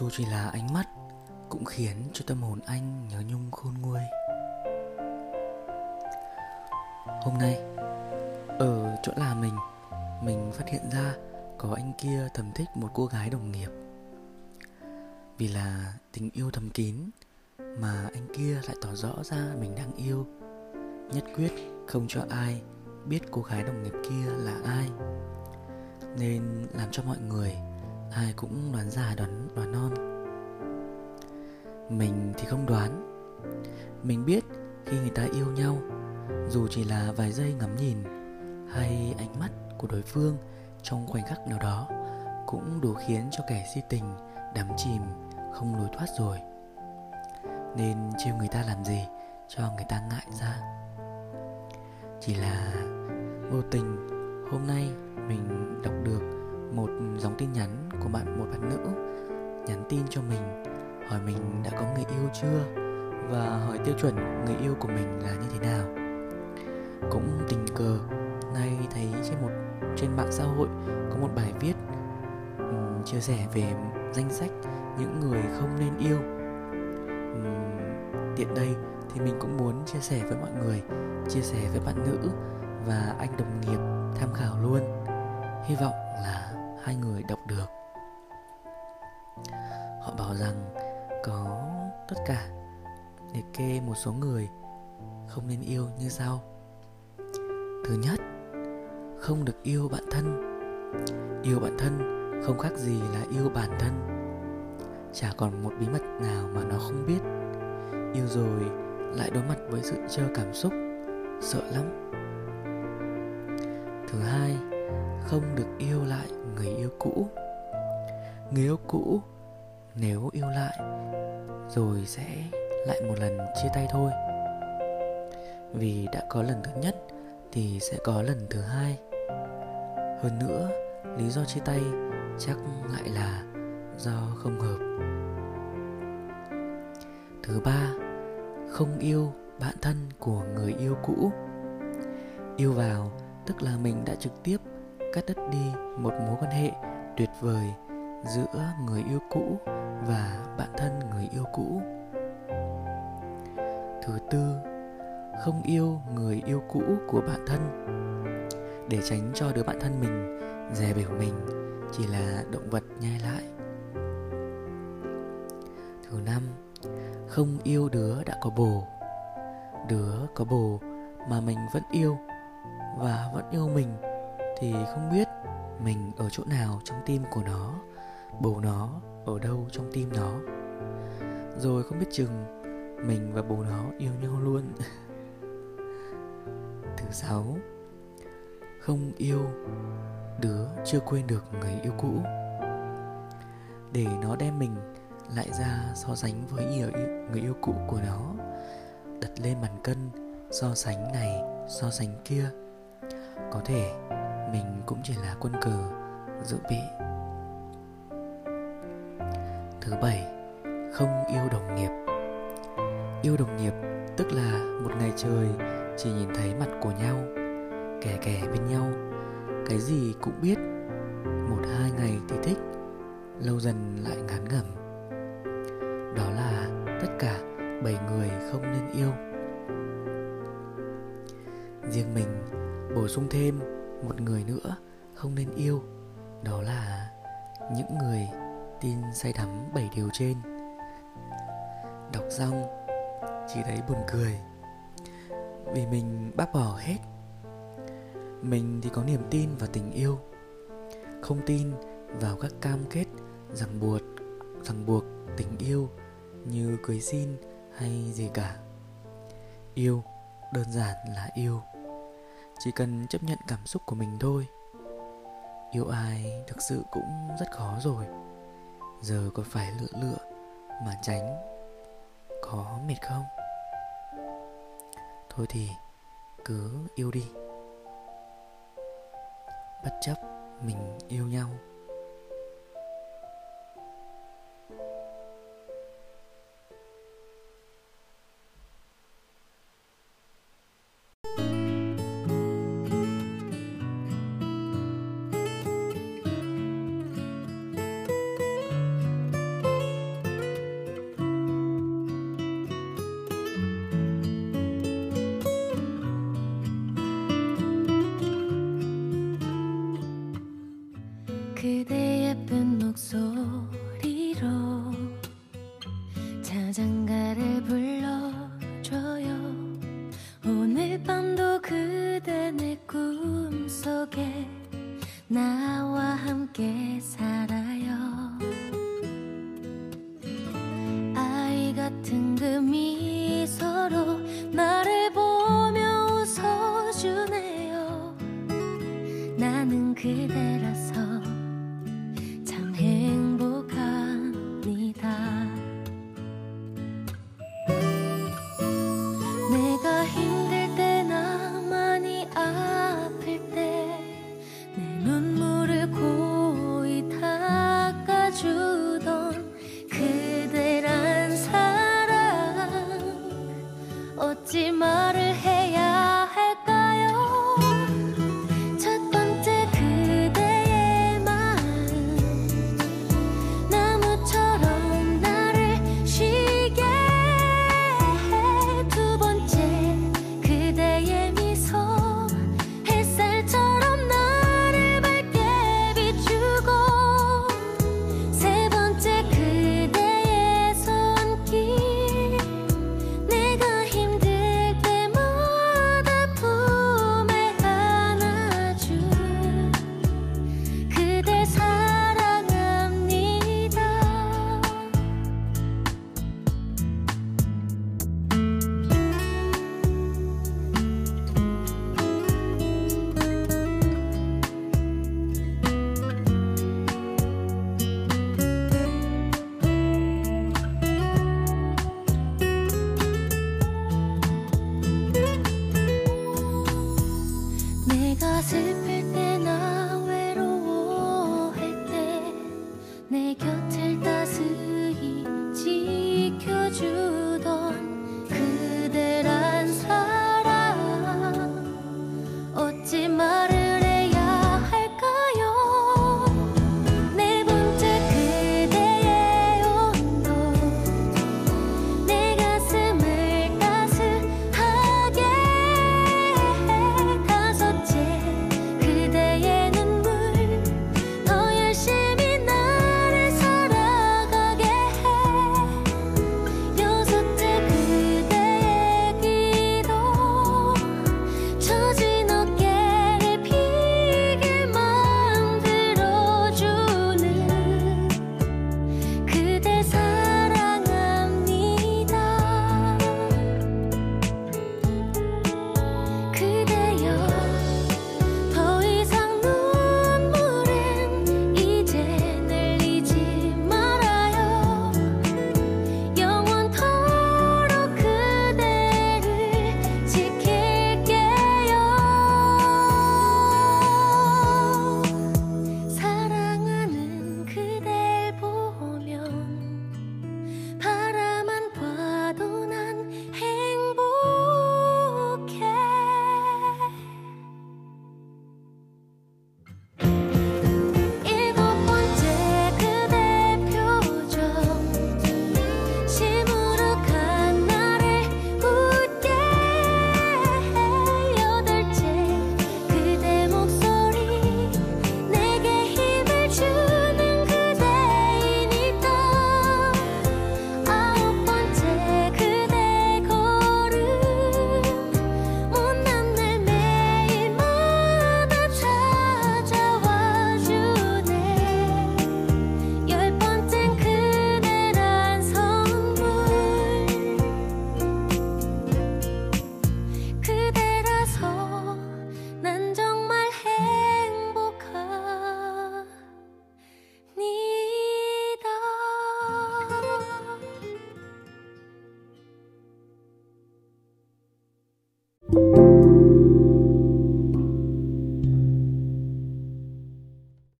dù chỉ là ánh mắt cũng khiến cho tâm hồn anh nhớ nhung khôn nguôi. Hôm nay, ở chỗ làm mình mình phát hiện ra có anh kia thầm thích một cô gái đồng nghiệp. Vì là tình yêu thầm kín mà anh kia lại tỏ rõ ra mình đang yêu, nhất quyết không cho ai biết cô gái đồng nghiệp kia là ai, nên làm cho mọi người ai cũng đoán già, đoán đoán non. Mình thì không đoán. Mình biết khi người ta yêu nhau, dù chỉ là vài giây ngắm nhìn hay ánh mắt của đối phương trong khoảnh khắc nào đó, cũng đủ khiến cho kẻ si tình, đắm chìm, không lối thoát rồi. Nên trêu người ta làm gì cho người ta ngại ra? Chỉ là vô tình hôm nay mình đọc được một dòng tin nhắn của bạn một bạn nữ nhắn tin cho mình hỏi mình đã có người yêu chưa và hỏi tiêu chuẩn người yêu của mình là như thế nào. Cũng tình cờ nay thấy trên một trên mạng xã hội có một bài viết um, chia sẻ về danh sách những người không nên yêu. Um, tiện đây thì mình cũng muốn chia sẻ với mọi người chia sẻ với bạn nữ và anh đồng nghiệp tham khảo luôn. Hy vọng là hai người đọc được. Họ bảo rằng có tất cả, liệt kê một số người không nên yêu như sau. Thứ nhất, không được yêu bản thân. Yêu bản thân không khác gì là yêu bản thân. Chả còn một bí mật nào mà nó không biết. Yêu rồi lại đối mặt với sự trơ cảm xúc, sợ lắm. Thứ hai không được yêu lại người yêu cũ. Người yêu cũ, nếu yêu lại, rồi sẽ lại một lần chia tay thôi. Vì đã có lần thứ nhất thì sẽ có lần thứ hai. Hơn nữa, lý do chia tay chắc lại là do không hợp. Thứ ba, không yêu bạn thân của người yêu cũ. Yêu vào tức là mình đã trực tiếp cắt đứt đi một mối quan hệ tuyệt vời giữa người yêu cũ và bạn thân người yêu cũ. Thứ tư, không yêu người yêu cũ của bạn thân. Để tránh cho đứa bạn thân mình dè biểu mình, chỉ là động vật nhai lại. Thứ năm, không yêu đứa đã có bồ. Đứa có bồ mà mình vẫn yêu và vẫn yêu mình thì không biết mình ở chỗ nào trong tim của nó bồ nó ở đâu trong tim nó. Rồi không biết chừng mình và bồ nó yêu nhau luôn. Thứ sáu, không yêu đứa chưa quên được người yêu cũ. Để nó đem mình lại ra so sánh với nhiều người yêu cũ của nó, đặt lên bàn cân, so sánh này, so sánh kia có thể mình cũng chỉ là quân cờ, dự bị. Thứ bảy, không yêu đồng nghiệp. Yêu đồng nghiệp tức là một ngày trời chỉ nhìn thấy mặt của nhau kè kè bên nhau. Cái gì cũng biết, một hai ngày thì thích, lâu dần lại ngán ngẩm. Đó là tất cả bảy người không nên yêu. Riêng mình bổ sung thêm một người nữa không nên yêu. Đó là những người tin say đắm bảy điều trên. Đọc xong chỉ thấy buồn cười. Vì mình bác bỏ hết. Mình thì có niềm tin vào tình yêu. Không tin vào các cam kết ràng buộc ràng buộc tình yêu như cưới xin hay gì cả. Yêu đơn giản là yêu chỉ cần chấp nhận cảm xúc của mình thôi. Yêu ai thực sự cũng rất khó rồi. Giờ còn phải lựa lựa mà tránh có mệt không? Thôi thì, cứ yêu đi. Bất chấp mình yêu nhau. 나는 그대라서. 내 곁.